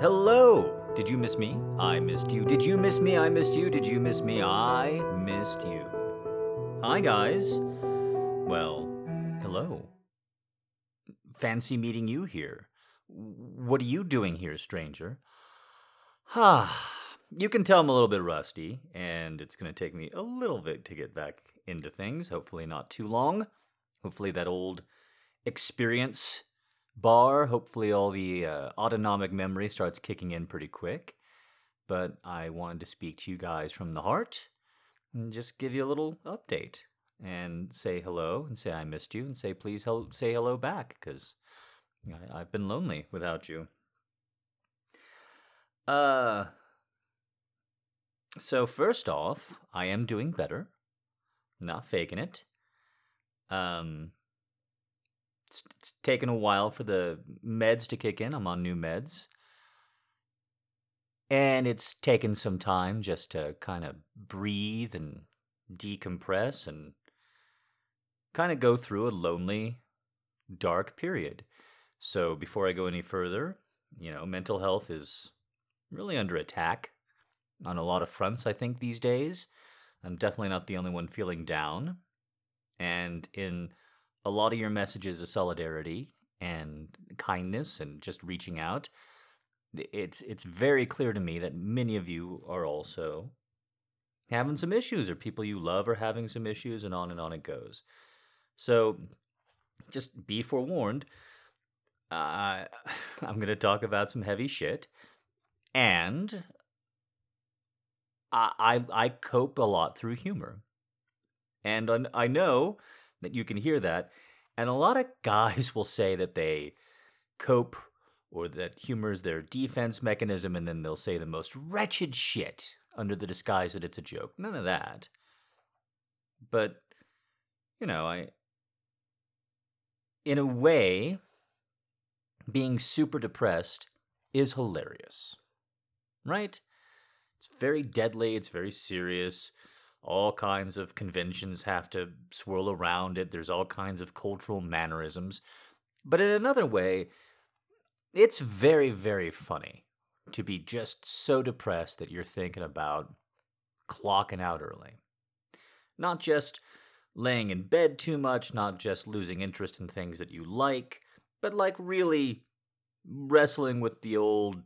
Hello! Did you miss me? I missed you. Did you miss me? I missed you. Did you miss me? I missed you. Hi, guys. Well, hello. Fancy meeting you here. What are you doing here, stranger? Ah, you can tell I'm a little bit rusty, and it's going to take me a little bit to get back into things. Hopefully, not too long. Hopefully, that old experience bar, hopefully, all the uh, autonomic memory starts kicking in pretty quick. But I wanted to speak to you guys from the heart and just give you a little update and say hello and say I missed you and say please say hello back because I've been lonely without you. Uh, so first off, I am doing better. Not faking it. Um, it's, it's taken a while for the meds to kick in. I'm on new meds. And it's taken some time just to kind of breathe and decompress and kind of go through a lonely, dark period. So before I go any further, you know, mental health is really under attack on a lot of fronts, I think, these days. I'm definitely not the only one feeling down. And in a lot of your messages of solidarity and kindness and just reaching out, it's it's very clear to me that many of you are also having some issues or people you love are having some issues and on and on it goes. So just be forewarned. Uh, I'm going to talk about some heavy shit and I, I, I cope a lot through humor. And I know that you can hear that. And a lot of guys will say that they cope or that humor is their defense mechanism, and then they'll say the most wretched shit under the disguise that it's a joke. None of that. But, you know, I. In a way, being super depressed is hilarious. Right? It's very deadly, it's very serious. All kinds of conventions have to swirl around it. There's all kinds of cultural mannerisms. But in another way, it's very, very funny to be just so depressed that you're thinking about clocking out early. Not just laying in bed too much, not just losing interest in things that you like, but like really wrestling with the old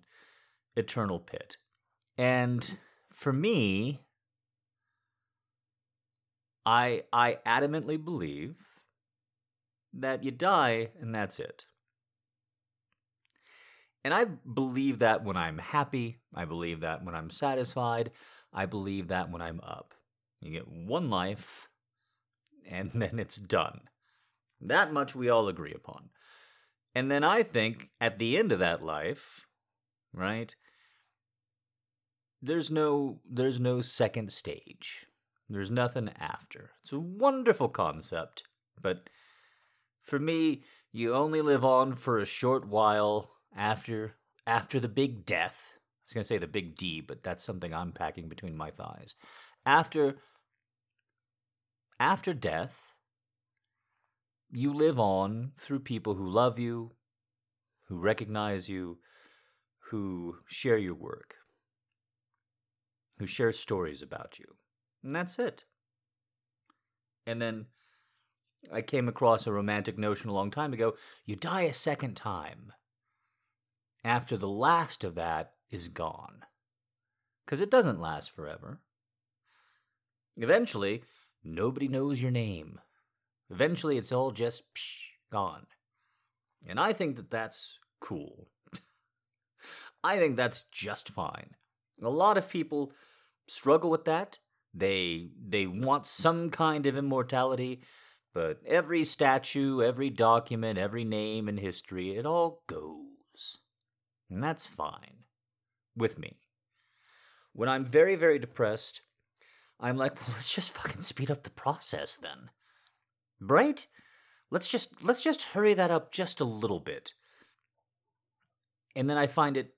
eternal pit. And for me, I I adamantly believe that you die and that's it. And I believe that when I'm happy, I believe that when I'm satisfied, I believe that when I'm up. You get one life and then it's done. That much we all agree upon. And then I think at the end of that life, right? there's no there's no second stage. There's nothing after. It's a wonderful concept, but for me, you only live on for a short while after after the big death. I was going to say the big D, but that's something I'm packing between my thighs. After after death, you live on through people who love you, who recognize you, who share your work who share stories about you. And that's it. And then I came across a romantic notion a long time ago you die a second time after the last of that is gone. Because it doesn't last forever. Eventually, nobody knows your name. Eventually, it's all just psh, gone. And I think that that's cool. I think that's just fine. A lot of people struggle with that. They they want some kind of immortality, but every statue, every document, every name in history, it all goes. And that's fine with me. When I'm very very depressed, I'm like, well, let's just fucking speed up the process then. Right? Let's just let's just hurry that up just a little bit. And then I find it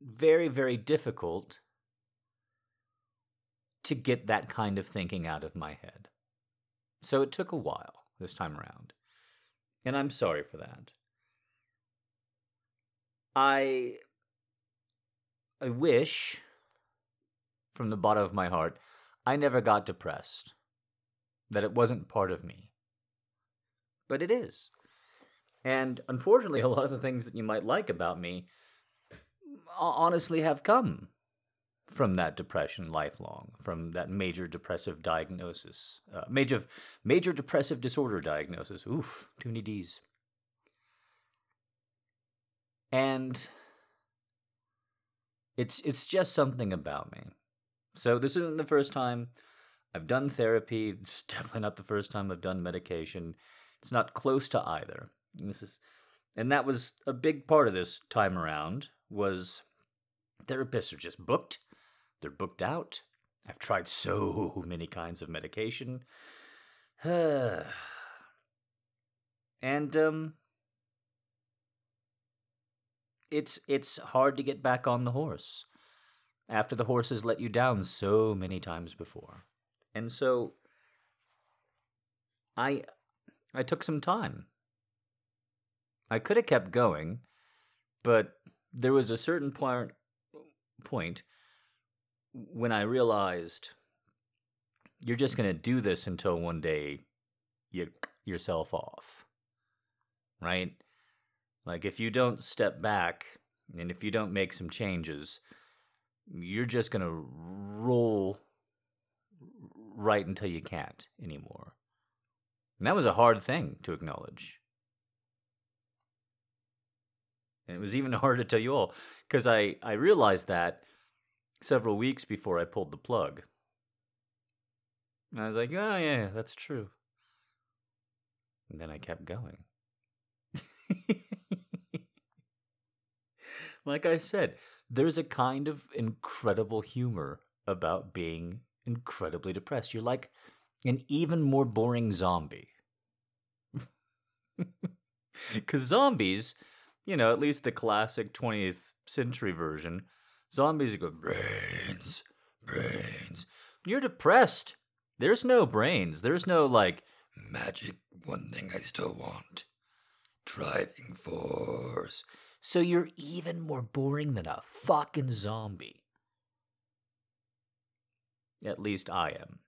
very, very difficult to get that kind of thinking out of my head. So it took a while this time around. And I'm sorry for that. I I wish, from the bottom of my heart, I never got depressed. That it wasn't part of me. But it is. And unfortunately, a lot of the things that you might like about me honestly have come from that depression lifelong, from that major depressive diagnosis, uh, major major depressive disorder diagnosis. Oof, too many D's. And it's it's just something about me. So this isn't the first time I've done therapy. It's definitely not the first time I've done medication. It's not close to either. And this is and that was a big part of this time around was therapists are just booked they're booked out. I've tried so many kinds of medication. and, um, it's it's hard to get back on the horse after the horse has let you down so many times before. And so I I took some time. I could have kept going, but there was a certain point point when I realized you're just going to do this until one day you yourself off. Right? Like if you don't step back and if you don't make some changes, you're just going to roll right until you can't anymore. And that was a hard thing to acknowledge. And it was even harder to tell you all because I, I realized that several weeks before I pulled the plug. And I was like, oh, yeah, that's true. And then I kept going. like I said, there's a kind of incredible humor about being incredibly depressed. You're like an even more boring zombie. Because zombies, you know, at least the classic 20th century version, Zombies go, brains, brains. You're depressed. There's no brains. There's no, like, magic one thing I still want. Driving force. So you're even more boring than a fucking zombie. At least I am.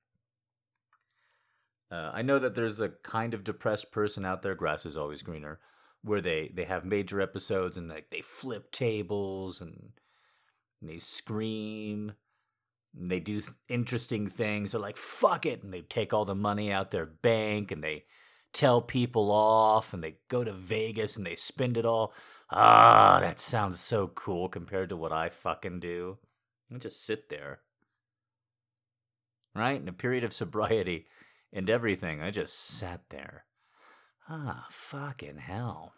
Uh, I know that there's a kind of depressed person out there, grass is always greener, where they, they have major episodes and like they flip tables and and they scream and they do interesting things. They're like, fuck it. And they take all the money out their bank and they tell people off and they go to Vegas and they spend it all. Ah, that sounds so cool compared to what I fucking do. I just sit there. Right? In a period of sobriety and everything, I just sat there. Ah, fucking hell.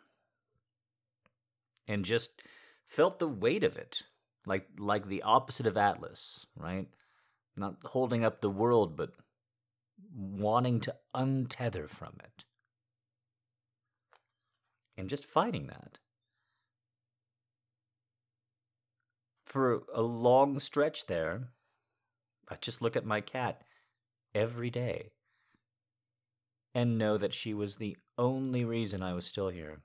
And just felt the weight of it like like the opposite of Atlas, right? Not holding up the world, but wanting to untether from it. And just fighting that. For a long stretch there, I just look at my cat every day and know that she was the only reason I was still here.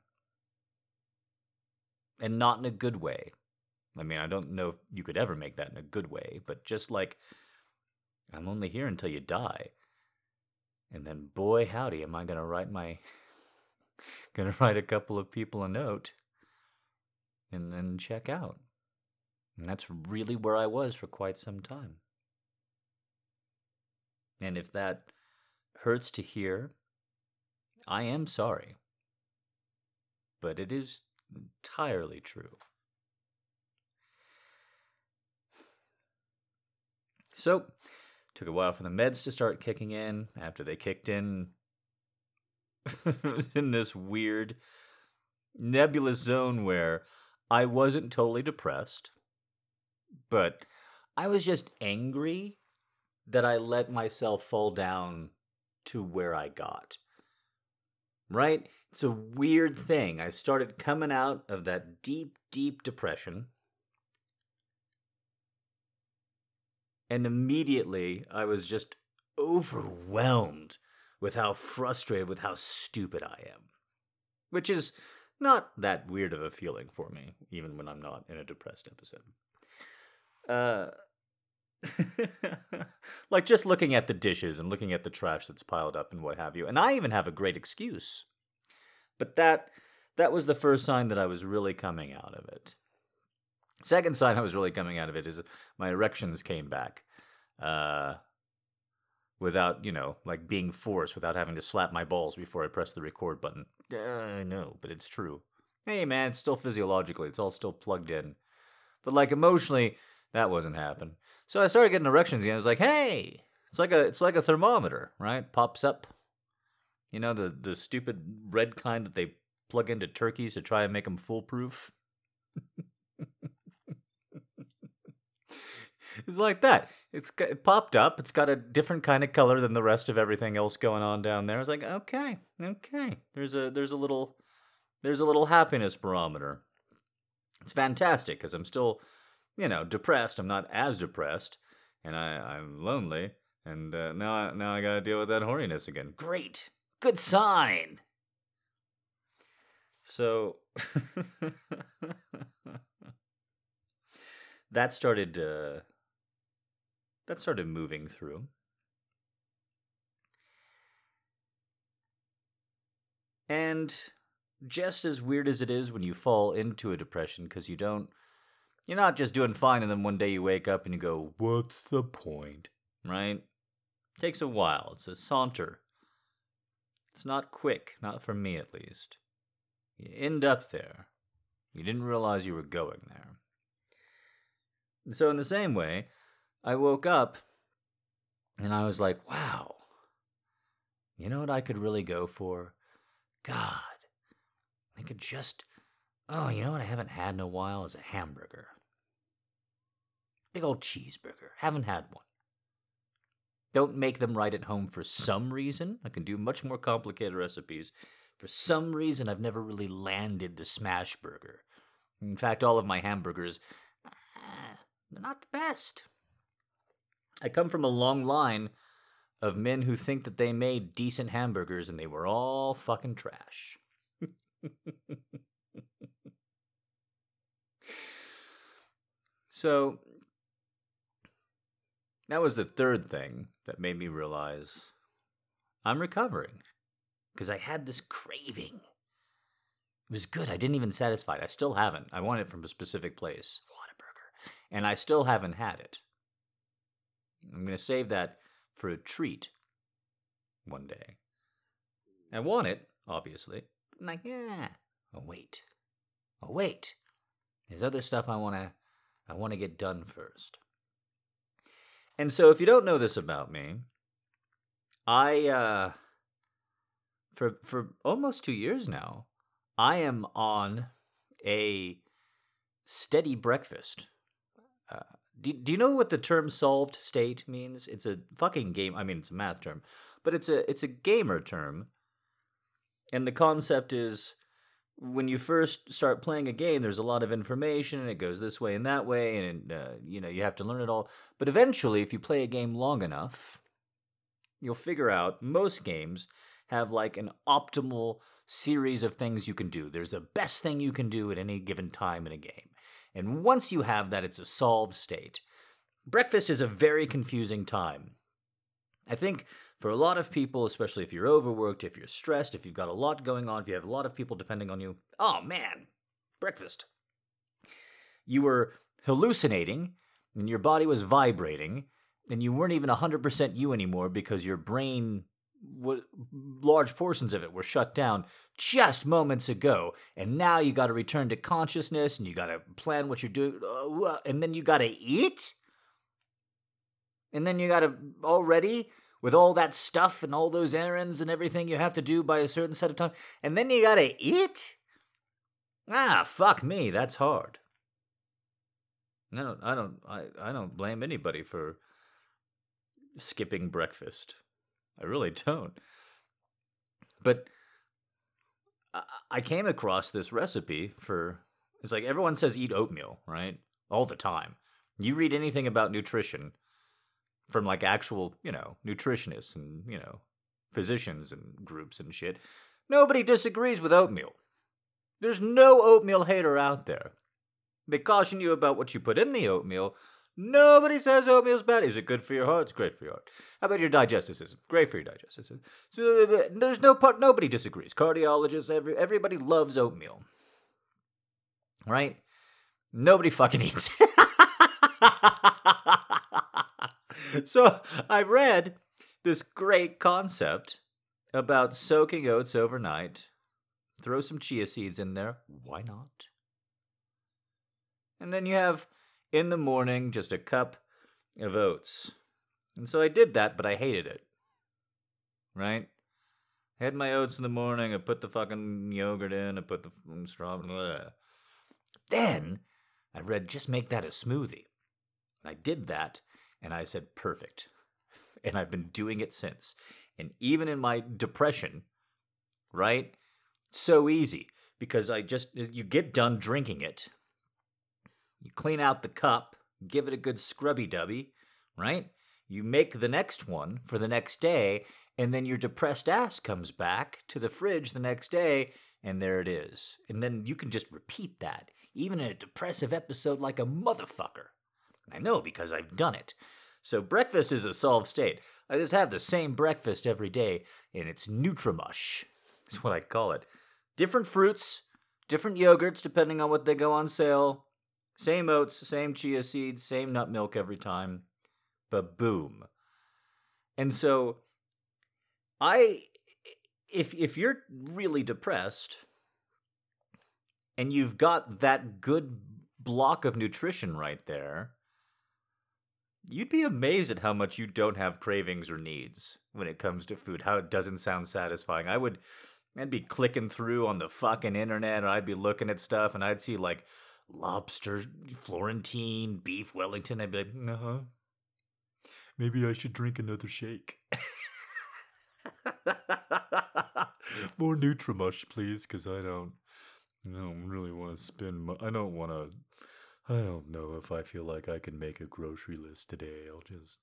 And not in a good way. I mean, I don't know if you could ever make that in a good way, but just like, I'm only here until you die. And then, boy, howdy, am I going to write my. going to write a couple of people a note and then check out. And that's really where I was for quite some time. And if that hurts to hear, I am sorry. But it is entirely true. So, took a while for the meds to start kicking in. After they kicked in, it was in this weird nebulous zone where I wasn't totally depressed, but I was just angry that I let myself fall down to where I got. Right? It's a weird thing. I started coming out of that deep, deep depression And immediately I was just overwhelmed with how frustrated with how stupid I am. Which is not that weird of a feeling for me, even when I'm not in a depressed episode. uh, like just looking at the dishes and looking at the trash that's piled up and what have you. And I even have a great excuse. But that that was the first sign that I was really coming out of it. Second sign I was really coming out of it is my erections came back. Uh, without, you know, like being forced, without having to slap my balls before I press the record button. Uh, I know, but it's true. Hey, man, it's still physiologically, it's all still plugged in. But like emotionally, that wasn't happening. So I started getting erections again. I was like, hey, it's like a it's like a thermometer, right? Pops up. You know the the stupid red kind that they plug into turkeys to try and make them foolproof. it's like that. It's it popped up. It's got a different kind of color than the rest of everything else going on down there. It's like okay, okay. There's a there's a little there's a little happiness barometer. It's fantastic because I'm still you know, depressed. I'm not as depressed, and I, I'm lonely, and uh, now I, now I gotta deal with that horniness again. Great, good sign. So that started uh, that started moving through. And just as weird as it is when you fall into a depression because you don't you're not just doing fine and then one day you wake up and you go, What's the point? Right? Takes a while. It's a saunter. It's not quick, not for me at least. You end up there. You didn't realize you were going there. And so, in the same way, I woke up and I was like, wow, you know what I could really go for? God, I could just, oh, you know what I haven't had in a while is a hamburger. Big old cheeseburger. Haven't had one. Don't make them right at home for some reason. I can do much more complicated recipes. For some reason, I've never really landed the smash burger. In fact, all of my hamburgers, uh, they're not the best. I come from a long line of men who think that they made decent hamburgers and they were all fucking trash. so, that was the third thing that made me realize I'm recovering because I had this craving. It was good. I didn't even satisfy it. I still haven't. I want it from a specific place, Whataburger, and I still haven't had it. I'm going to save that for a treat one day. I want it, obviously. I'm like, yeah, I'll wait. I'll wait. There's other stuff I want to I want to get done first. And so, if you don't know this about me, I uh, for for almost two years now, I am on a steady breakfast. Uh, do, do you know what the term solved state means? It's a fucking game. I mean, it's a math term, but it's a it's a gamer term. And the concept is when you first start playing a game, there's a lot of information, and it goes this way and that way, and uh, you know you have to learn it all. But eventually, if you play a game long enough, you'll figure out most games have like an optimal series of things you can do. There's a best thing you can do at any given time in a game, and once you have that, it's a solved state. Breakfast is a very confusing time. I think for a lot of people, especially if you're overworked, if you're stressed, if you've got a lot going on, if you have a lot of people depending on you, oh man, breakfast. You were hallucinating, and your body was vibrating, and you weren't even 100% you anymore because your brain, large portions of it were shut down just moments ago. And now you got to return to consciousness and you got to plan what you're doing, uh, and then you got to eat? And then you got to already with all that stuff and all those errands and everything you have to do by a certain set of time, and then you gotta eat? Ah, fuck me, that's hard. I don't, I don't, I, I don't blame anybody for skipping breakfast. I really don't. But I came across this recipe for. It's like everyone says eat oatmeal, right? All the time. You read anything about nutrition, from like actual, you know, nutritionists and, you know, physicians and groups and shit. Nobody disagrees with oatmeal. There's no oatmeal hater out there. They caution you about what you put in the oatmeal, Nobody says oatmeal's bad. Is it good for your heart? It's great for your heart. How about your digestive system? Great for your digestive system. So, uh, uh, there's no part. Nobody disagrees. Cardiologists, every everybody loves oatmeal, right? Nobody fucking eats. so I read this great concept about soaking oats overnight. Throw some chia seeds in there. Why not? And then you have in the morning just a cup of oats. And so I did that, but I hated it. Right? I had my oats in the morning, I put the fucking yogurt in, I put the straw. Blah. Then I read, just make that a smoothie. And I did that, and I said, perfect. And I've been doing it since. And even in my depression, right? So easy because I just, you get done drinking it, you clean out the cup, give it a good scrubby dubby, right? You make the next one for the next day, and then your depressed ass comes back to the fridge the next day, and there it is. And then you can just repeat that, even in a depressive episode like a motherfucker. I know because I've done it. So breakfast is a solved state. I just have the same breakfast every day, and it's Nutrimush. That's what I call it. Different fruits, different yogurts depending on what they go on sale, same oats, same chia seeds, same nut milk every time. But boom. And so I if if you're really depressed and you've got that good block of nutrition right there, you'd be amazed at how much you don't have cravings or needs when it comes to food, how it doesn't sound satisfying. I would I'd be clicking through on the fucking internet or I'd be looking at stuff and I'd see like lobster Florentine, beef Wellington. I'd be like, uh huh. Maybe I should drink another shake. More Nutrimush, please, because I don't, I don't really want to spend. My, I don't want to. I don't know if I feel like I can make a grocery list today. I'll just,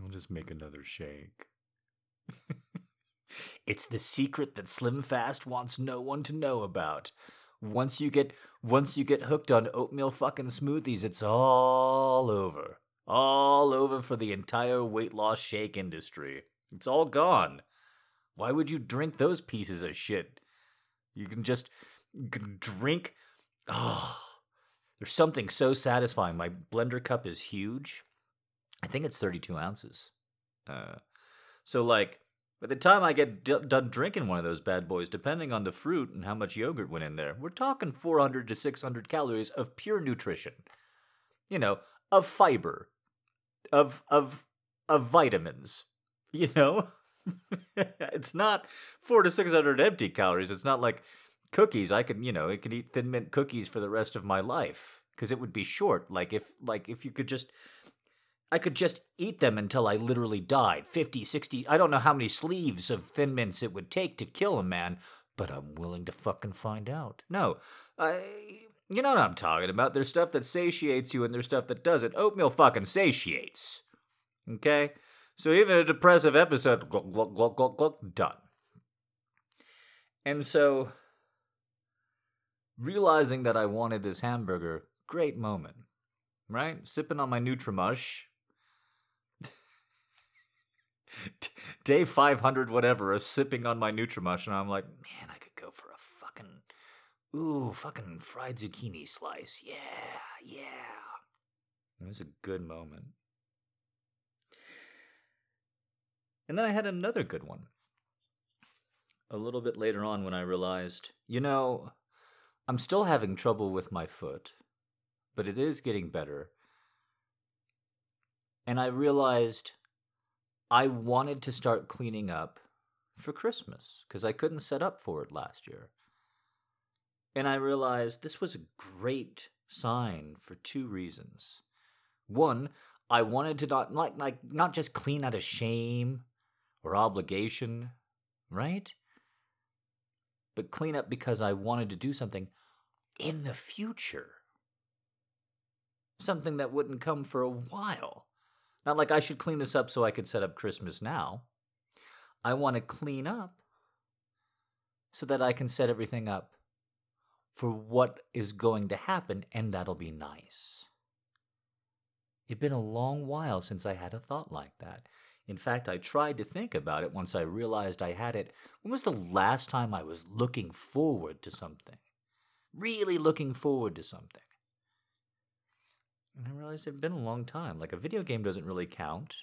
I'll just make another shake. it's the secret that Slim Fast wants no one to know about once you get once you get hooked on oatmeal fucking smoothies, it's all over. All over for the entire weight loss shake industry. It's all gone. Why would you drink those pieces of shit? You can just you can drink. Oh, there's something so satisfying. My blender cup is huge. I think it's 32 ounces. Uh, so like by the time I get d- done drinking one of those bad boys, depending on the fruit and how much yogurt went in there, we're talking 400 to 600 calories of pure nutrition. You know, of fiber, of of of vitamins. You know, it's not four to 600 empty calories. It's not like cookies. I could, you know, I could eat thin mint cookies for the rest of my life because it would be short. Like if like if you could just I could just eat them until I literally died. 50, 60, I don't know how many sleeves of Thin Mints it would take to kill a man, but I'm willing to fucking find out. No, I. You know what I'm talking about. There's stuff that satiates you and there's stuff that doesn't. Oatmeal fucking satiates. Okay? So even a depressive episode, gluck, gluck, gluck, gluck, gluck, done. And so, realizing that I wanted this hamburger, great moment, right? Sipping on my Nutrimush, day 500 whatever of sipping on my Nutrimush, and I'm like, man, I could go for a fucking, ooh, fucking fried zucchini slice. Yeah, yeah. It was a good moment. And then I had another good one. A little bit later on when I realized, you know, I'm still having trouble with my foot, but it is getting better. And I realized I wanted to start cleaning up for Christmas because I couldn't set up for it last year. And I realized this was a great sign for two reasons. One, I wanted to not like like not just clean out of shame or obligation, right? But clean up because I wanted to do something in the future. Something that wouldn't come for a while. Not like I should clean this up so I could set up Christmas now. I want to clean up so that I can set everything up for what is going to happen, and that'll be nice. It'd been a long while since I had a thought like that. In fact, I tried to think about it once I realized I had it. When was the last time I was looking forward to something? Really looking forward to something. And I realized it'd been a long time. Like a video game doesn't really count.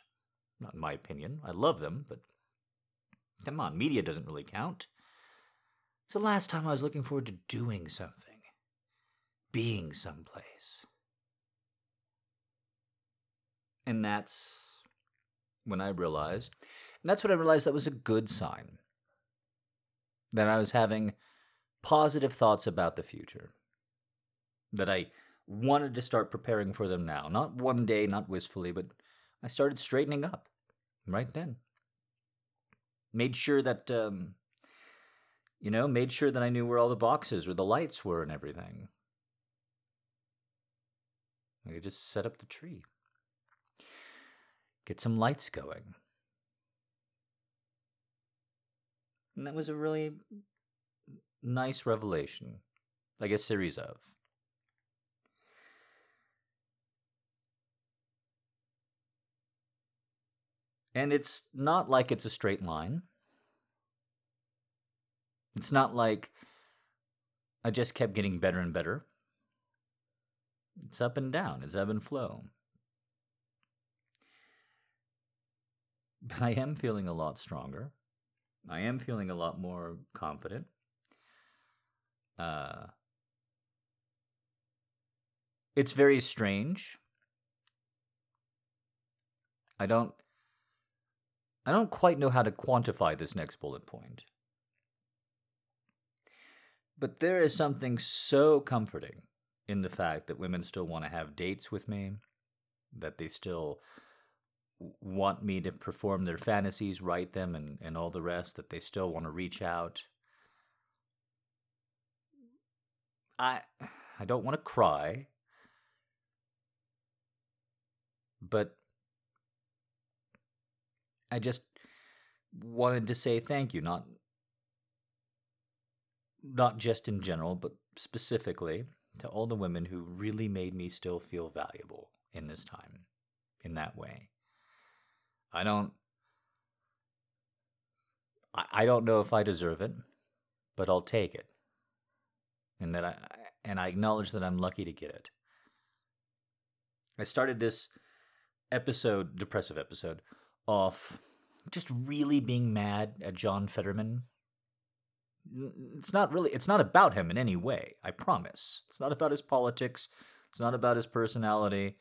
Not in my opinion. I love them, but come on, media doesn't really count. It's the last time I was looking forward to doing something, being someplace. And that's when I realized, that's when I realized that was a good sign. That I was having positive thoughts about the future. That I wanted to start preparing for them now. Not one day, not wistfully, but I started straightening up right then. Made sure that, um, you know, made sure that I knew where all the boxes, where the lights were, and everything. I could just set up the tree get some lights going. And that was a really nice revelation, like a series of. And it's not like it's a straight line. It's not like I just kept getting better and better. It's up and down, it's ebb and flow. But I am feeling a lot stronger. I am feeling a lot more confident. Uh, it's very strange. I don't I don't quite know how to quantify this next bullet point. But there is something so comforting in the fact that women still want to have dates with me, that they still want me to perform their fantasies, write them, and, and all the rest, that they still want to reach out. I I don't want to cry, but I just wanted to say thank you, not not just in general, but specifically to all the women who really made me still feel valuable in this time in that way. I don't I don't know if I deserve it, but I'll take it. And that I and I acknowledge that I'm lucky to get it. I started this episode, depressive episode, off just really being mad at John Fetterman. It's not really it's not about him in any way, I promise. It's not about his politics, it's not about his personality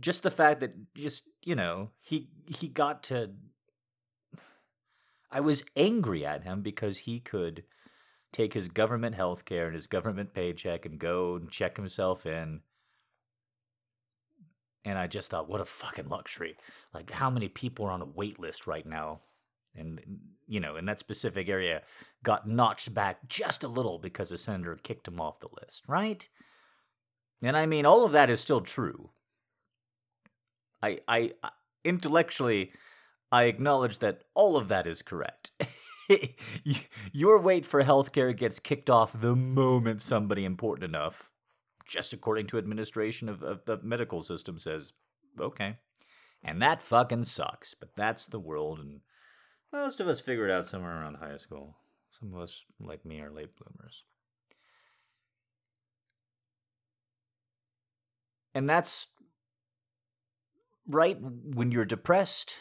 just the fact that just you know he he got to I was angry at him because he could take his government health care and his government paycheck and go and check himself in. And I just thought, what a fucking luxury. Like, how many people are on a wait list right now? And, you know, in that specific area got notched back just a little because a senator kicked him off the list, right? And I mean, all of that is still true. I, I, intellectually, I acknowledge that all of that is correct. Your wait for healthcare gets kicked off the moment somebody important enough, just according to administration of, of the medical system, says, okay. And that fucking sucks, but that's the world, and most of us figure it out somewhere around high school. Some of us, like me, are late bloomers. And that's right when you're depressed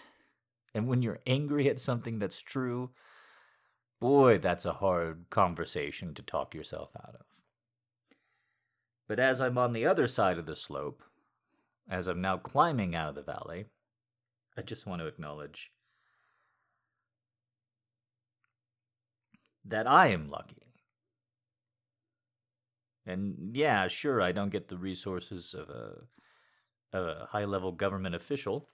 and when you're angry at something that's true, boy, that's a hard conversation to talk yourself out of. But as I'm on the other side of the slope, as I'm now climbing out of the valley, I just want to acknowledge that I am lucky. And yeah, sure, I don't get the resources of a a high level government official.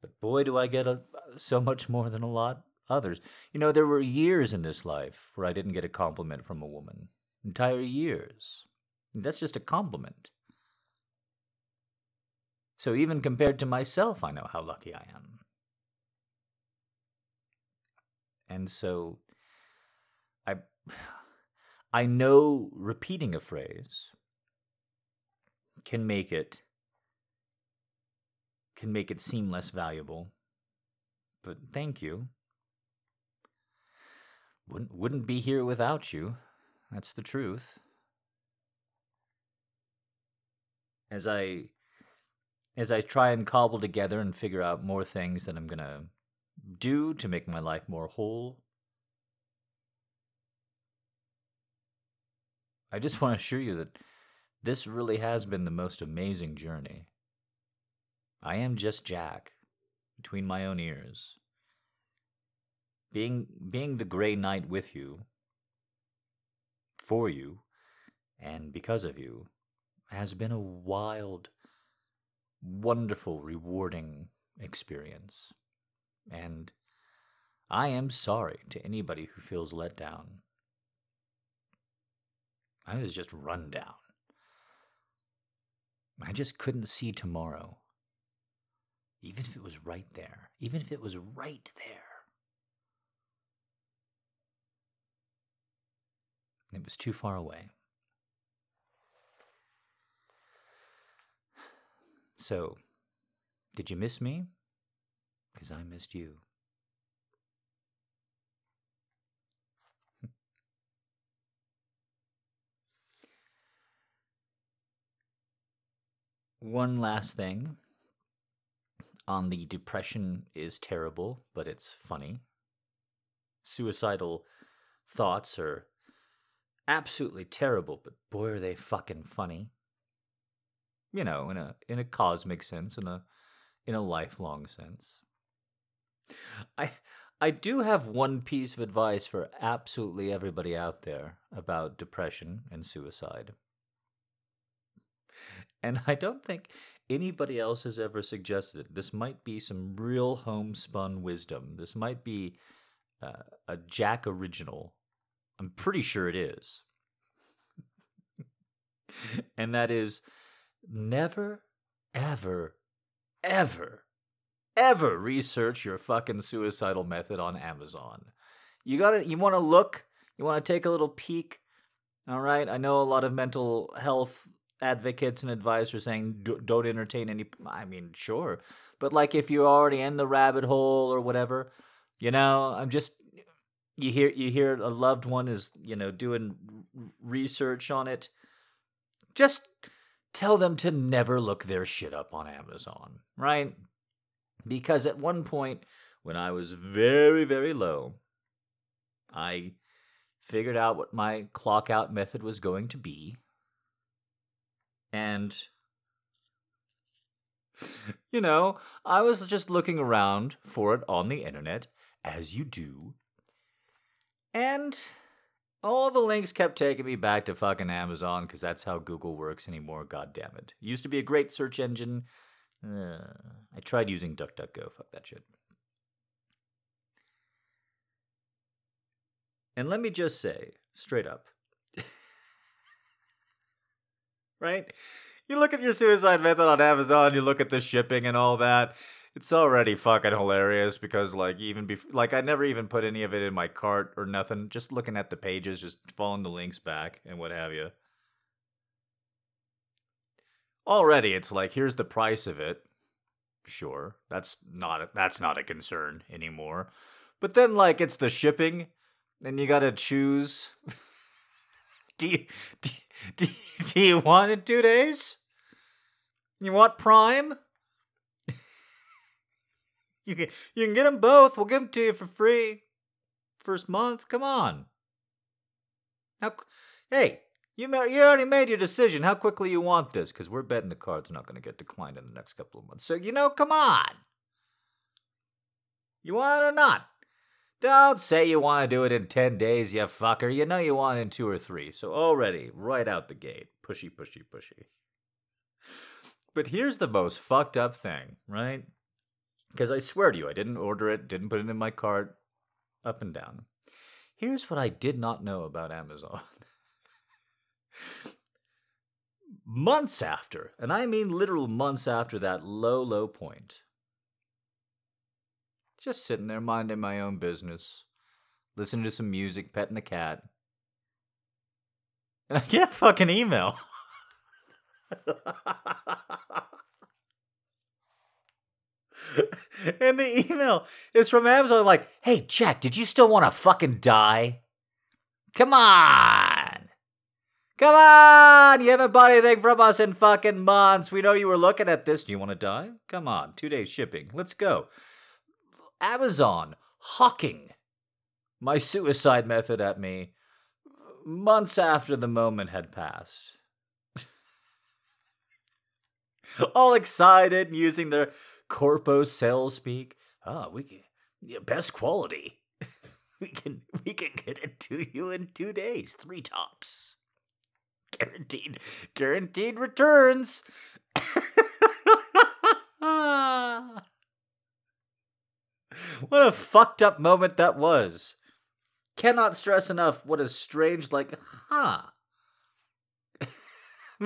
But boy, do I get a, so much more than a lot others. You know, there were years in this life where I didn't get a compliment from a woman. Entire years. That's just a compliment. So even compared to myself, I know how lucky I am. And so I I know repeating a phrase can make it can make it seem less valuable. But thank you. Wouldn't wouldn't be here without you. That's the truth. As I as I try and cobble together and figure out more things that I'm going to do to make my life more whole, I just want to assure you that this really has been the most amazing journey. I am just Jack, between my own ears. Being, being the Grey Knight with you, for you, and because of you, has been a wild, wonderful, rewarding experience. And I am sorry to anybody who feels let down. I was just run down. I just couldn't see tomorrow. Even if it was right there. Even if it was right there. It was too far away. So, did you miss me? Because I missed you. One last thing on the depression is terrible, but it's funny. Suicidal thoughts are absolutely terrible, but boy are they fucking funny. You know, in a in a cosmic sense, in a in a lifelong sense. I I do have one piece of advice for absolutely everybody out there about depression and suicide. And I don't think anybody else has ever suggested it. This might be some real homespun wisdom. This might be uh, a Jack original. I'm pretty sure it is. and that is never, ever, ever, ever research your fucking suicidal method on Amazon. You gotta, you wanna look, you wanna take a little peek. All right, I know a lot of mental health advocates and advisors saying don't entertain any i mean sure but like if you're already in the rabbit hole or whatever you know i'm just you hear you hear a loved one is you know doing research on it. Just tell them to never look their shit up on amazon right? Because at one point when i was very very low i figured out what my clock out method was going to be. And, you know, I was just looking around for it on the internet, as you do. And all the links kept taking me back to fucking Amazon because that's how Google works anymore, God damn it. Used to be a great search engine. Uh, I tried using DuckDuckGo, fuck that shit. And let me just say, straight up, right? You look at your suicide method on Amazon, you look at the shipping and all that. It's already fucking hilarious because, like, even before, like, I never even put any of it in my cart or nothing. Just looking at the pages, just following the links back and what have you. Already, it's like, here's the price of it. Sure, that's not a, that's not a concern anymore. But then, like, it's the shipping, and you gotta choose. do, you, do, do, do you want in two days? You want Prime? you can you can get them both. We'll give them to you for free. First month. Come on. How? Hey, you you already made your decision. How quickly you want this? Because we're betting the card's not going to get declined in the next couple of months. So you know, come on. You want it or not? Don't say you want to do it in 10 days, you fucker. You know you want it in two or three. So already, right out the gate, pushy, pushy, pushy. But here's the most fucked up thing, right? Because I swear to you, I didn't order it, didn't put it in my cart, up and down. Here's what I did not know about Amazon. months after, and I mean literal months after that low, low point, just sitting there minding my own business, listening to some music, petting the cat. And I get a fucking email. and the email is from Amazon like, hey, Jack, did you still want to fucking die? Come on! Come on! You haven't bought anything from us in fucking months. We know you were looking at this. Do you want to die? Come on, two days shipping. Let's go. Amazon hawking my suicide method at me months after the moment had passed. All excited and using their corpo sales speak. Ah, we can best quality. we can we can get it to you in two days, three tops. Guaranteed guaranteed returns. what a fucked up moment that was. Cannot stress enough what a strange, like, huh. I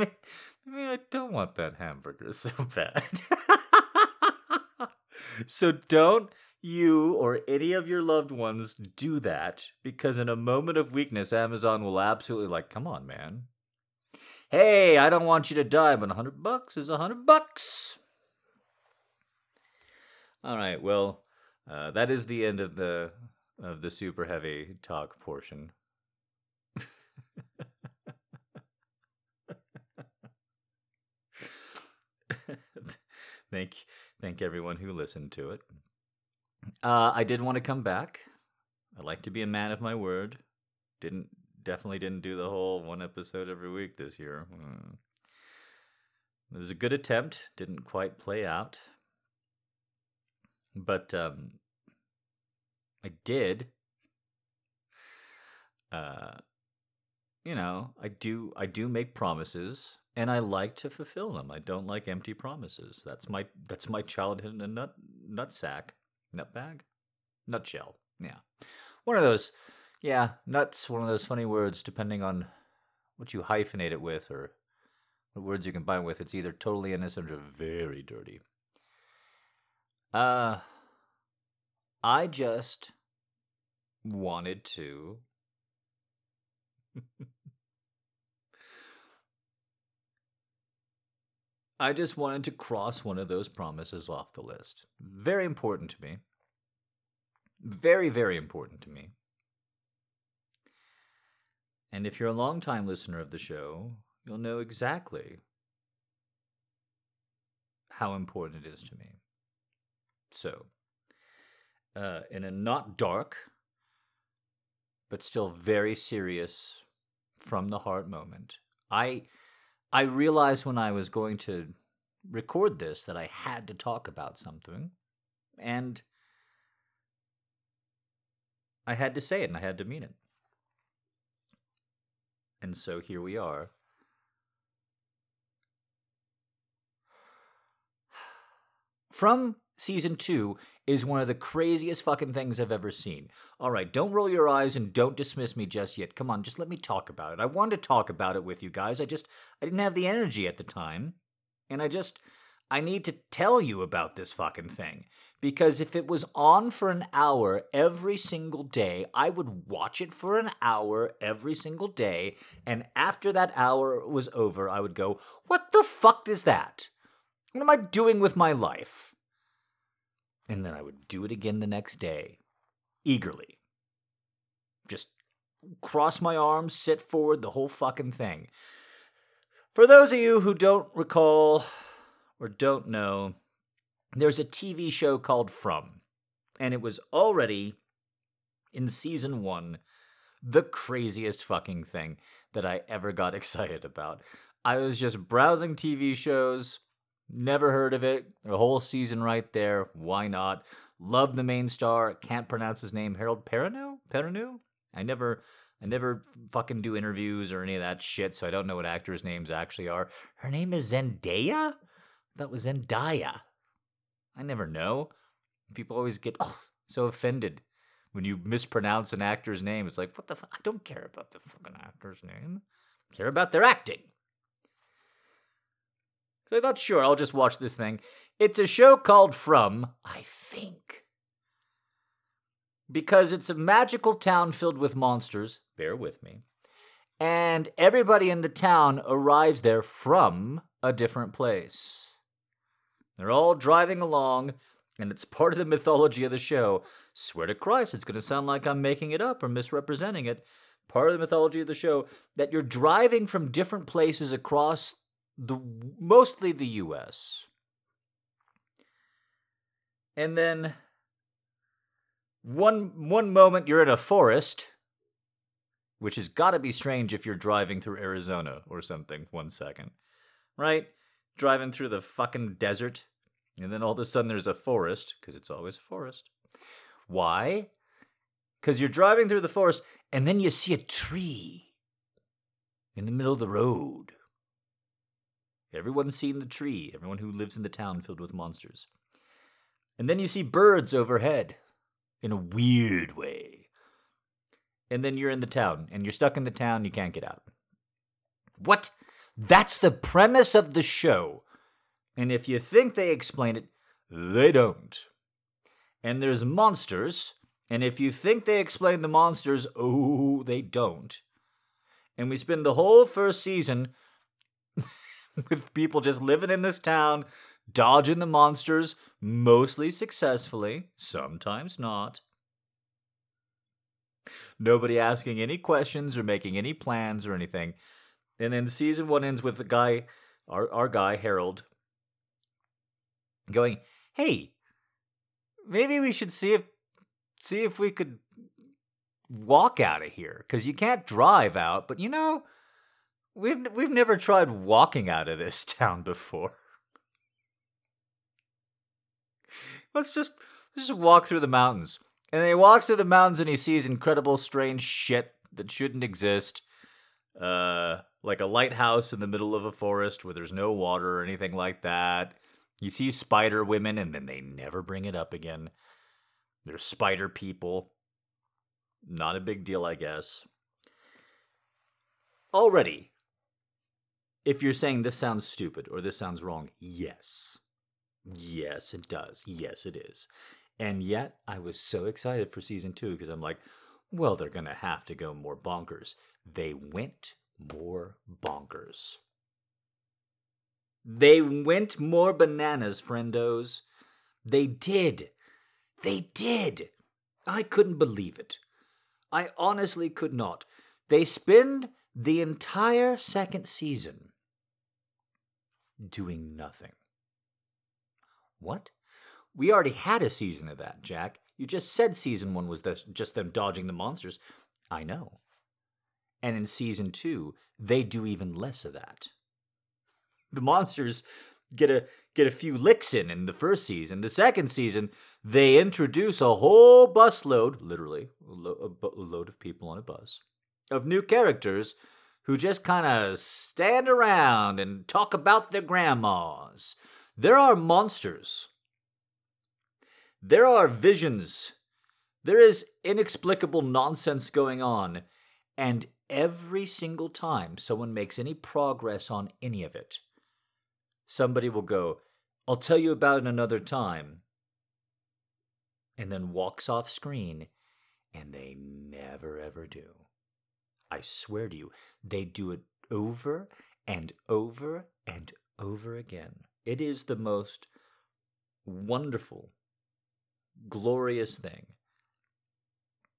mean, I don't want that hamburger so bad. So don't you or any of your loved ones do that because in a moment of weakness, Amazon will absolutely like, come on, man. Hey, I don't want you to die, but a hundred bucks is a hundred bucks. All right, well, uh, that is the end of the of the super heavy talk portion. Thank thank everyone who listened to it. Uh, I did want to come back. I like to be a man of my word. Didn't definitely didn't do the whole one episode every week this year. Mm. It was a good attempt. Didn't quite play out. But um, I did. Uh, you know, I do. I do make promises, and I like to fulfill them. I don't like empty promises. That's my. That's my childhood nut nut sack, nut bag, nutshell. Yeah, one of those. Yeah, nuts. One of those funny words, depending on what you hyphenate it with, or what words you combine with. It's either totally innocent or very dirty. Uh, I just wanted to. I just wanted to cross one of those promises off the list. Very important to me. Very, very important to me. And if you're a long-time listener of the show, you'll know exactly how important it is to me. So, uh, in a not dark, but still very serious from the heart moment. I I realized when I was going to record this that I had to talk about something and I had to say it and I had to mean it. And so here we are. From season two is one of the craziest fucking things I've ever seen. All right, don't roll your eyes and don't dismiss me just yet. Come on, just let me talk about it. I wanted to talk about it with you guys. I just I didn't have the energy at the time. And I just I need to tell you about this fucking thing. Because if it was on for an hour every single day, I would watch it for an hour every single day. And after that hour was over, I would go, What the fuck is that? What am I doing with my life? And then I would do it again the next day, eagerly. Just cross my arms, sit forward, the whole fucking thing. For those of you who don't recall or don't know, there's a TV show called From, and it was already in season one the craziest fucking thing that I ever got excited about. I was just browsing TV shows, Never heard of it. A whole season right there. Why not? Love the main star. Can't pronounce his name. Harold Perrineau? Perrineau? I never I never fucking do interviews or any of that shit, so I don't know what actors' names actually are. Her name is Zendaya? That was Zendaya. I never know. People always get oh, so offended when you mispronounce an actor's name. It's like, what the fuck? I don't care about the fucking actor's name. I care about their acting. So I thought, sure, I'll just watch this thing. It's a show called From, I think. Because it's a magical town filled with monsters, bear with me, and everybody in the town arrives there from a different place. They're all driving along, and it's part of the mythology of the show. Swear to Christ, it's going to sound like I'm making it up or misrepresenting it. Part of the mythology of the show that you're driving from different places across the mostly the US. And then one one moment you're in a forest, which has got to be strange if you're driving through Arizona or something. One second, right? Driving through the fucking desert, and then all of a sudden there's a forest because it's always a forest. Why? Because you're driving through the forest, and then you see a tree in the middle of the road. Everyone's seen the tree. Everyone who lives in the town filled with monsters. And then you see birds overhead in a weird way. And then you're in the town, and you're stuck in the town, you can't get out. What? That's the premise of the show. And if you think they explain it, they don't. And there's monsters, and if you think they explain the monsters, oh, they don't. And we spend the whole first season with people just living in this town, dodging the monsters, mostly successfully, sometimes not. Nobody asking any questions or making any plans or anything. And then season one ends with the guy, our, our guy, Harold, going, Hey, maybe we should see if see if we could walk out of here. Cause you can't drive out, but you know, we've we've never tried walking out of this town before. let's just let's just walk through the mountains. And he walks through the mountains and he sees incredible, strange shit that shouldn't exist. Uh, like a lighthouse in the middle of a forest where there's no water or anything like that. He sees spider women and then they never bring it up again. There's spider people. Not a big deal, I guess. Already, if you're saying this sounds stupid or this sounds wrong, yes. Yes, it does. Yes, it is. And yet, I was so excited for season two because I'm like, well, they're going to have to go more bonkers. They went more bonkers. They went more bananas, friendos. They did. They did. I couldn't believe it. I honestly could not. They spend the entire second season doing nothing. What? We already had a season of that, Jack. You just said season one was just them dodging the monsters. I know. And in season two, they do even less of that. The monsters get a get a few licks in in the first season. The second season, they introduce a whole busload, literally a, lo- a load of people on a bus, of new characters who just kind of stand around and talk about their grandmas there are monsters. There are visions. There is inexplicable nonsense going on. And every single time someone makes any progress on any of it, somebody will go, I'll tell you about it another time. And then walks off screen, and they never ever do. I swear to you, they do it over and over and over again. It is the most wonderful, glorious thing.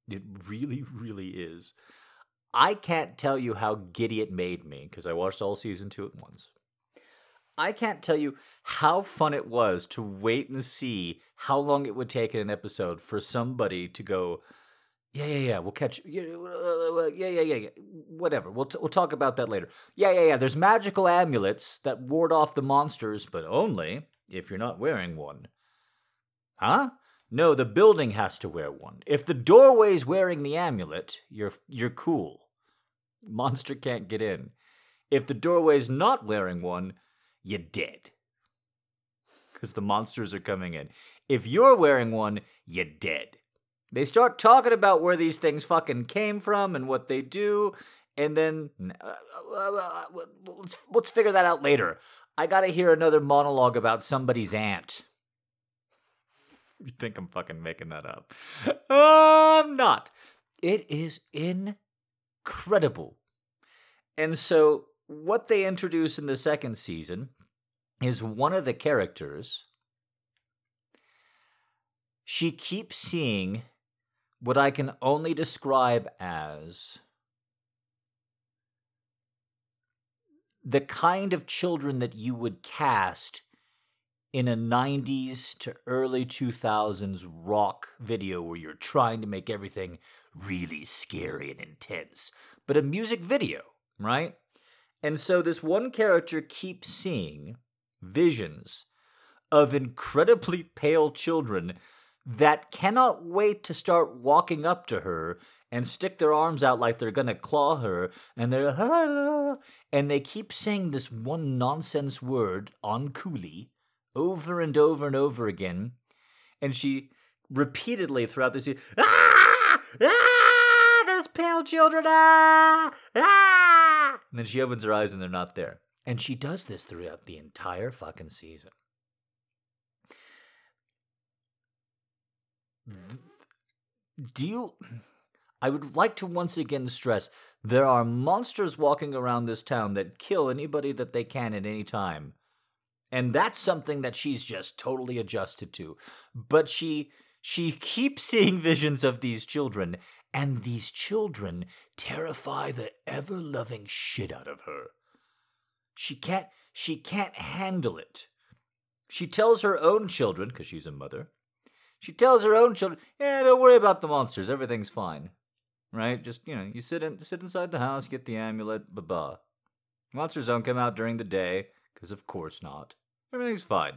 It really, really is. I can't tell you how giddy it made me because I watched all season two at once. I can't tell you how fun it was to wait and see how long it would take in an episode for somebody to go, yeah, yeah, yeah. We'll catch. Uh, uh, yeah, yeah, yeah, yeah. Whatever. We'll t- we'll talk about that later. Yeah, yeah, yeah. There's magical amulets that ward off the monsters, but only if you're not wearing one. Huh? No, the building has to wear one. If the doorway's wearing the amulet, you're you're cool. Monster can't get in. If the doorway's not wearing one, you're dead. Because the monsters are coming in. If you're wearing one, you're dead. They start talking about where these things fucking came from and what they do, and then uh, uh, uh, let's let's figure that out later. I gotta hear another monologue about somebody's aunt. You think I'm fucking making that up? I'm not. It is incredible. And so what they introduce in the second season is one of the characters. She keeps seeing what I can only describe as the kind of children that you would cast in a 90s to early 2000s rock video where you're trying to make everything really scary and intense, but a music video, right? And so this one character keeps seeing visions of incredibly pale children that cannot wait to start walking up to her and stick their arms out like they're gonna claw her, and they're and they keep saying this one nonsense word Anghkooey over and over and over again, and she repeatedly throughout the season, ah, ah, there's pale children, ah, ah, and then she opens her eyes and they're not there, and she does this throughout the entire fucking season. Do you? I would like to once again stress there are monsters walking around this town that kill anybody that they can at any time. And that's something that she's just totally adjusted to. But she she keeps seeing visions of these children, and these children terrify the ever-loving shit out of her. She can't she can't handle it. She tells her own children, because she's a mother, she tells her own children, "Yeah, don't worry about the monsters. Everything's fine." right? Just you know, you sit in sit inside the house, get the amulet, blah blah. Monsters don't come out during the day, because of course not. Everything's fine.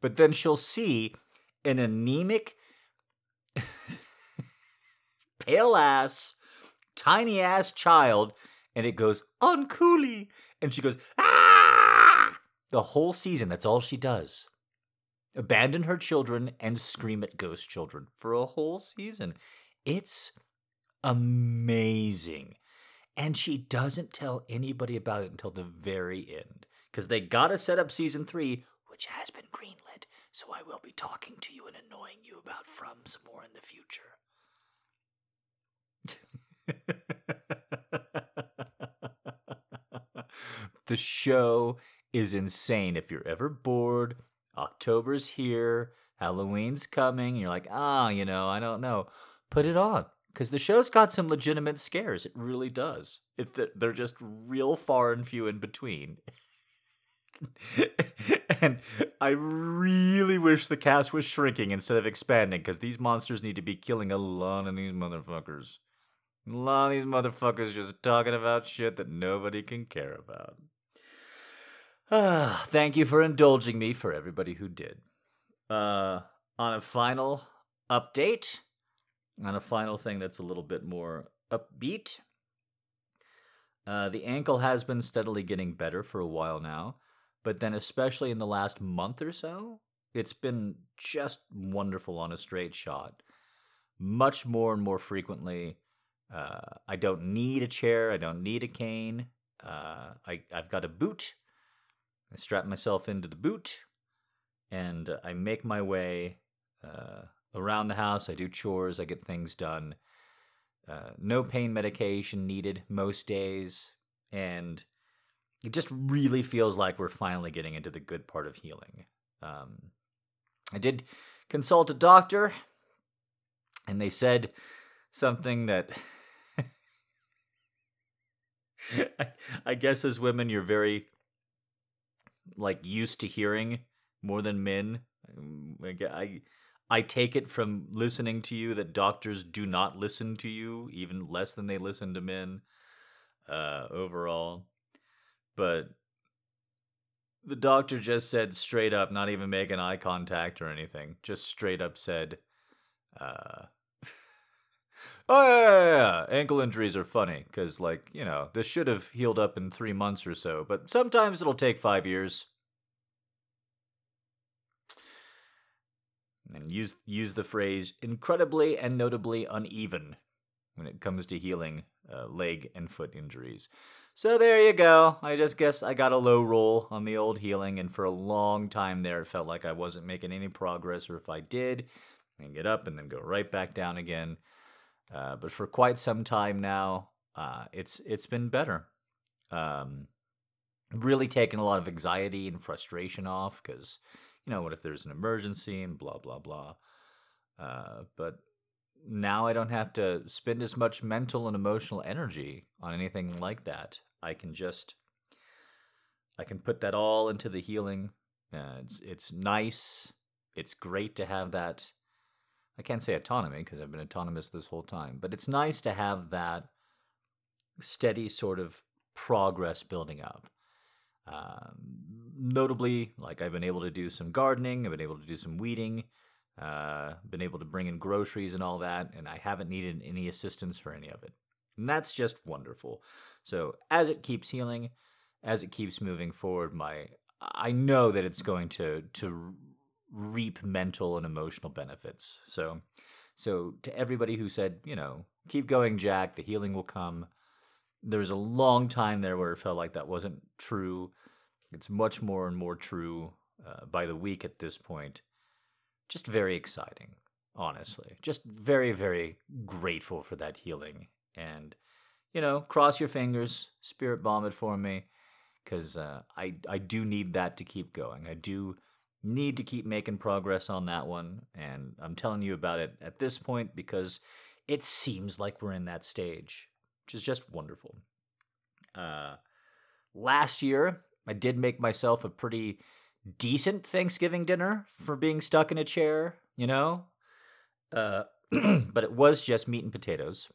But then she'll see an anemic, pale ass, tiny ass child, and it goes Anghkooey, and she goes ah. The whole season, that's all she does. Abandon her children and scream at ghost children for a whole season. It's amazing. And she doesn't tell anybody about it until the very end. Because they got to set up season three, which has been greenlit. So I will be talking to you and annoying you about From some more in the future. the show is insane. If you're ever bored, October's here, Halloween's coming, you're like, ah, oh, you know, I don't know. Put it on because the show's got some legitimate scares. It really does. It's that they're just real far and few in between. and I really wish the cast was shrinking instead of expanding because these monsters need to be killing a lot of these motherfuckers. A lot of these motherfuckers just talking about shit that nobody can care about. Ah, thank you for indulging me for everybody who did. Uh, on a final update, on a final thing that's a little bit more upbeat. Uh, the ankle has been steadily getting better for a while now, but then, especially in the last month or so, it's been just wonderful on a straight shot. Much more and more frequently. Uh, I don't need a chair, I don't need a cane. Uh, I, I've got a boot. I strap myself into the boot and I make my way uh, around the house. I do chores. I get things done. Uh, no pain medication needed most days. And it just really feels like we're finally getting into the good part of healing. Um, I did consult a doctor, and they said something that I, I guess as women you're very like used to hearing more than men. I, I I take it from listening to you that doctors do not listen to you, even less than they listen to men uh, overall. But the doctor just said straight up, not even making eye contact or anything, just straight up said, uh, Oh, yeah, yeah, yeah, ankle injuries are funny because, like, you know, this should have healed up in three months or so, but sometimes it'll take five years. and use use the phrase incredibly and notably uneven when it comes to healing uh, leg and foot injuries. So there you go. I just guess I got a low roll on the old healing, and for a long time there, it felt like I wasn't making any progress, or if I did, I get up and then go right back down again. Uh, but for quite some time now, uh, it's it's been better. Um, really taken a lot of anxiety and frustration off because, you know, what if there's an emergency and blah, blah, blah. Uh, but now I don't have to spend as much mental and emotional energy on anything like that. I can just, I can put that all into the healing. Uh, it's it's nice. It's great to have that. I can't say autonomy because I've been autonomous this whole time, but it's nice to have that steady sort of progress building up. Um, notably, like I've been able to do some gardening, I've been able to do some weeding, uh, been able to bring in groceries and all that, and I haven't needed any assistance for any of it. And that's just wonderful. So as it keeps healing, as it keeps moving forward, my I know that it's going to to reap mental and emotional benefits. So so to everybody who said, you know, keep going, Jack, the healing will come there was a long time there where it felt like that wasn't true. It's much more and more true uh, by the week at this point. Just very exciting, honestly. Just very, very grateful for that healing. And, you know, cross your fingers, spirit bomb it for me, because uh, I, I do need that to keep going. I do need to keep making progress on that one. And I'm telling you about it at this point because it seems like we're in that stage which is just wonderful. Uh, last year, I did make myself a pretty decent Thanksgiving dinner for being stuck in a chair, you know? Uh, but it was just meat and potatoes,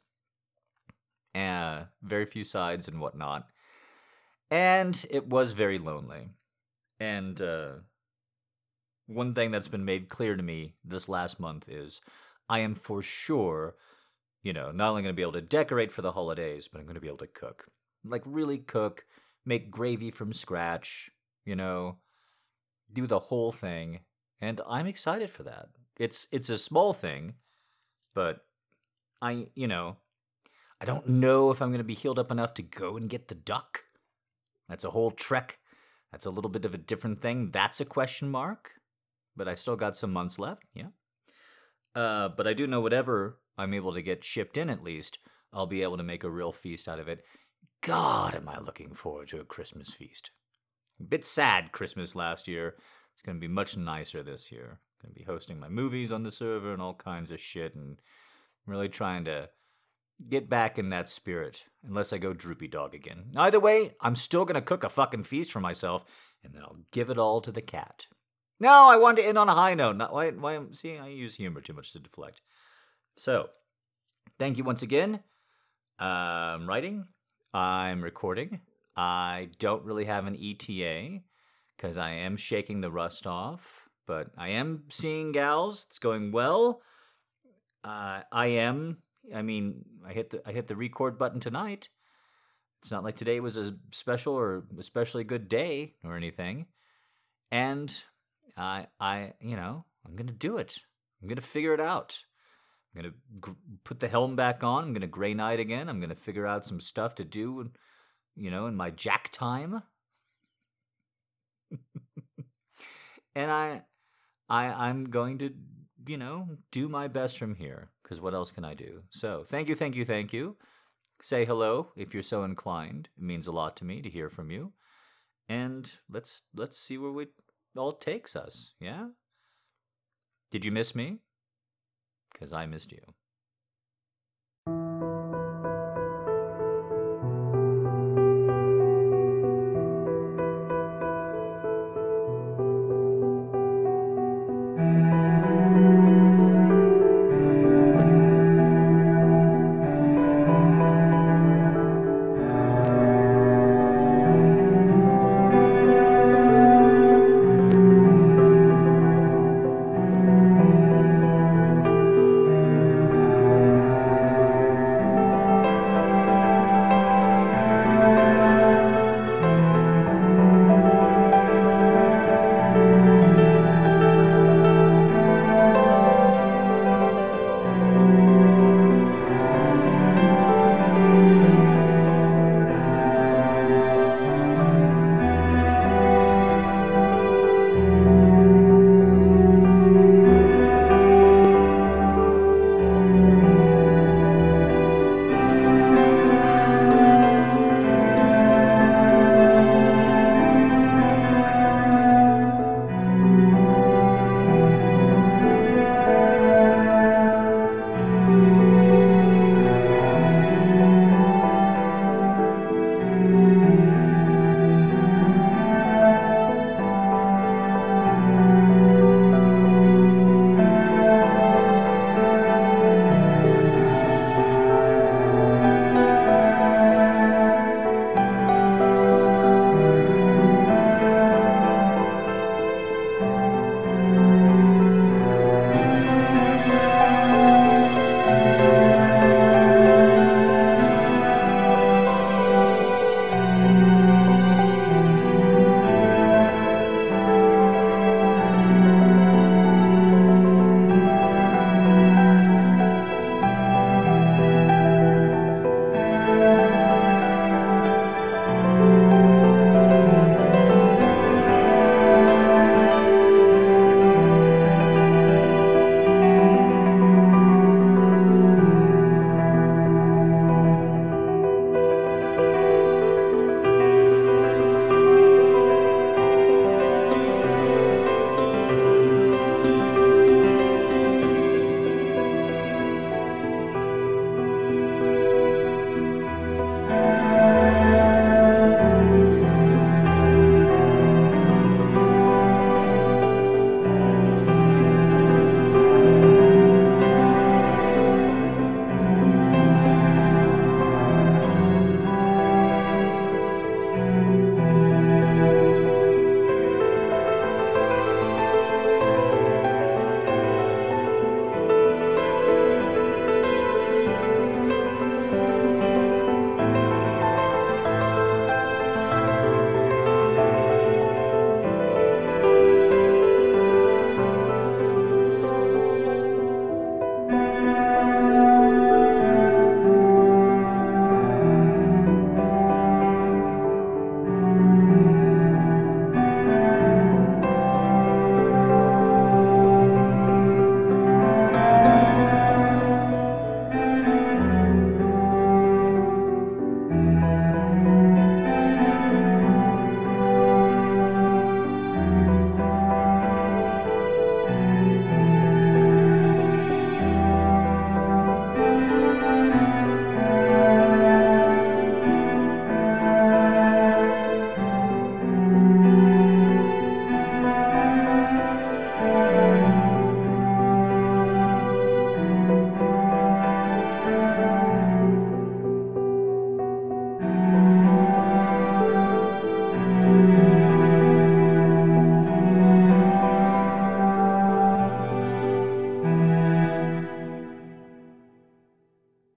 and very few sides and whatnot. And it was very lonely. And uh, one thing that's been made clear to me this last month is I am for sure you know, not only going to be able to decorate for the holidays, but I'm going to be able to cook. Like, really cook, make gravy from scratch, you know, do the whole thing. And I'm excited for that. It's it's a small thing, but I, you know, I don't know if I'm going to be healed up enough to go and get the duck. That's a whole trek. That's a little bit of a different thing. That's a question mark. But I still got some months left, yeah. Uh, but I do know whatever I'm able to get shipped in at least, I'll be able to make a real feast out of it. God, am I looking forward to a Christmas feast. A bit sad Christmas last year. It's going to be much nicer this year. Going to be hosting my movies on the server and all kinds of shit and I'm really trying to get back in that spirit unless I go droopy dog again. Either way, I'm still going to cook a fucking feast for myself and then I'll give it all to the cat. No, I want to end on a high note. Not why why see I use humor too much to deflect. So, thank you once again. I'm writing, I'm recording. I don't really have an ETA because I am shaking the rust off, but I am seeing gals. It's going well. Uh, I am. I mean, I hit the I hit the record button tonight. It's not like today was a special or especially good day or anything. And I I you know I'm gonna do it. I'm gonna figure it out. I'm to gr- put the helm back on. I'm going to Grey Knight again. I'm to figure out some stuff to do, you know, in my jack time. and I, I, I'm going to, you know, do my best from here. Because what else can I do? So thank you, thank you, thank you. Say hello if you're so inclined. It means a lot to me to hear from you. And let's let's see where it all takes us. Yeah. Did you miss me? because I missed you.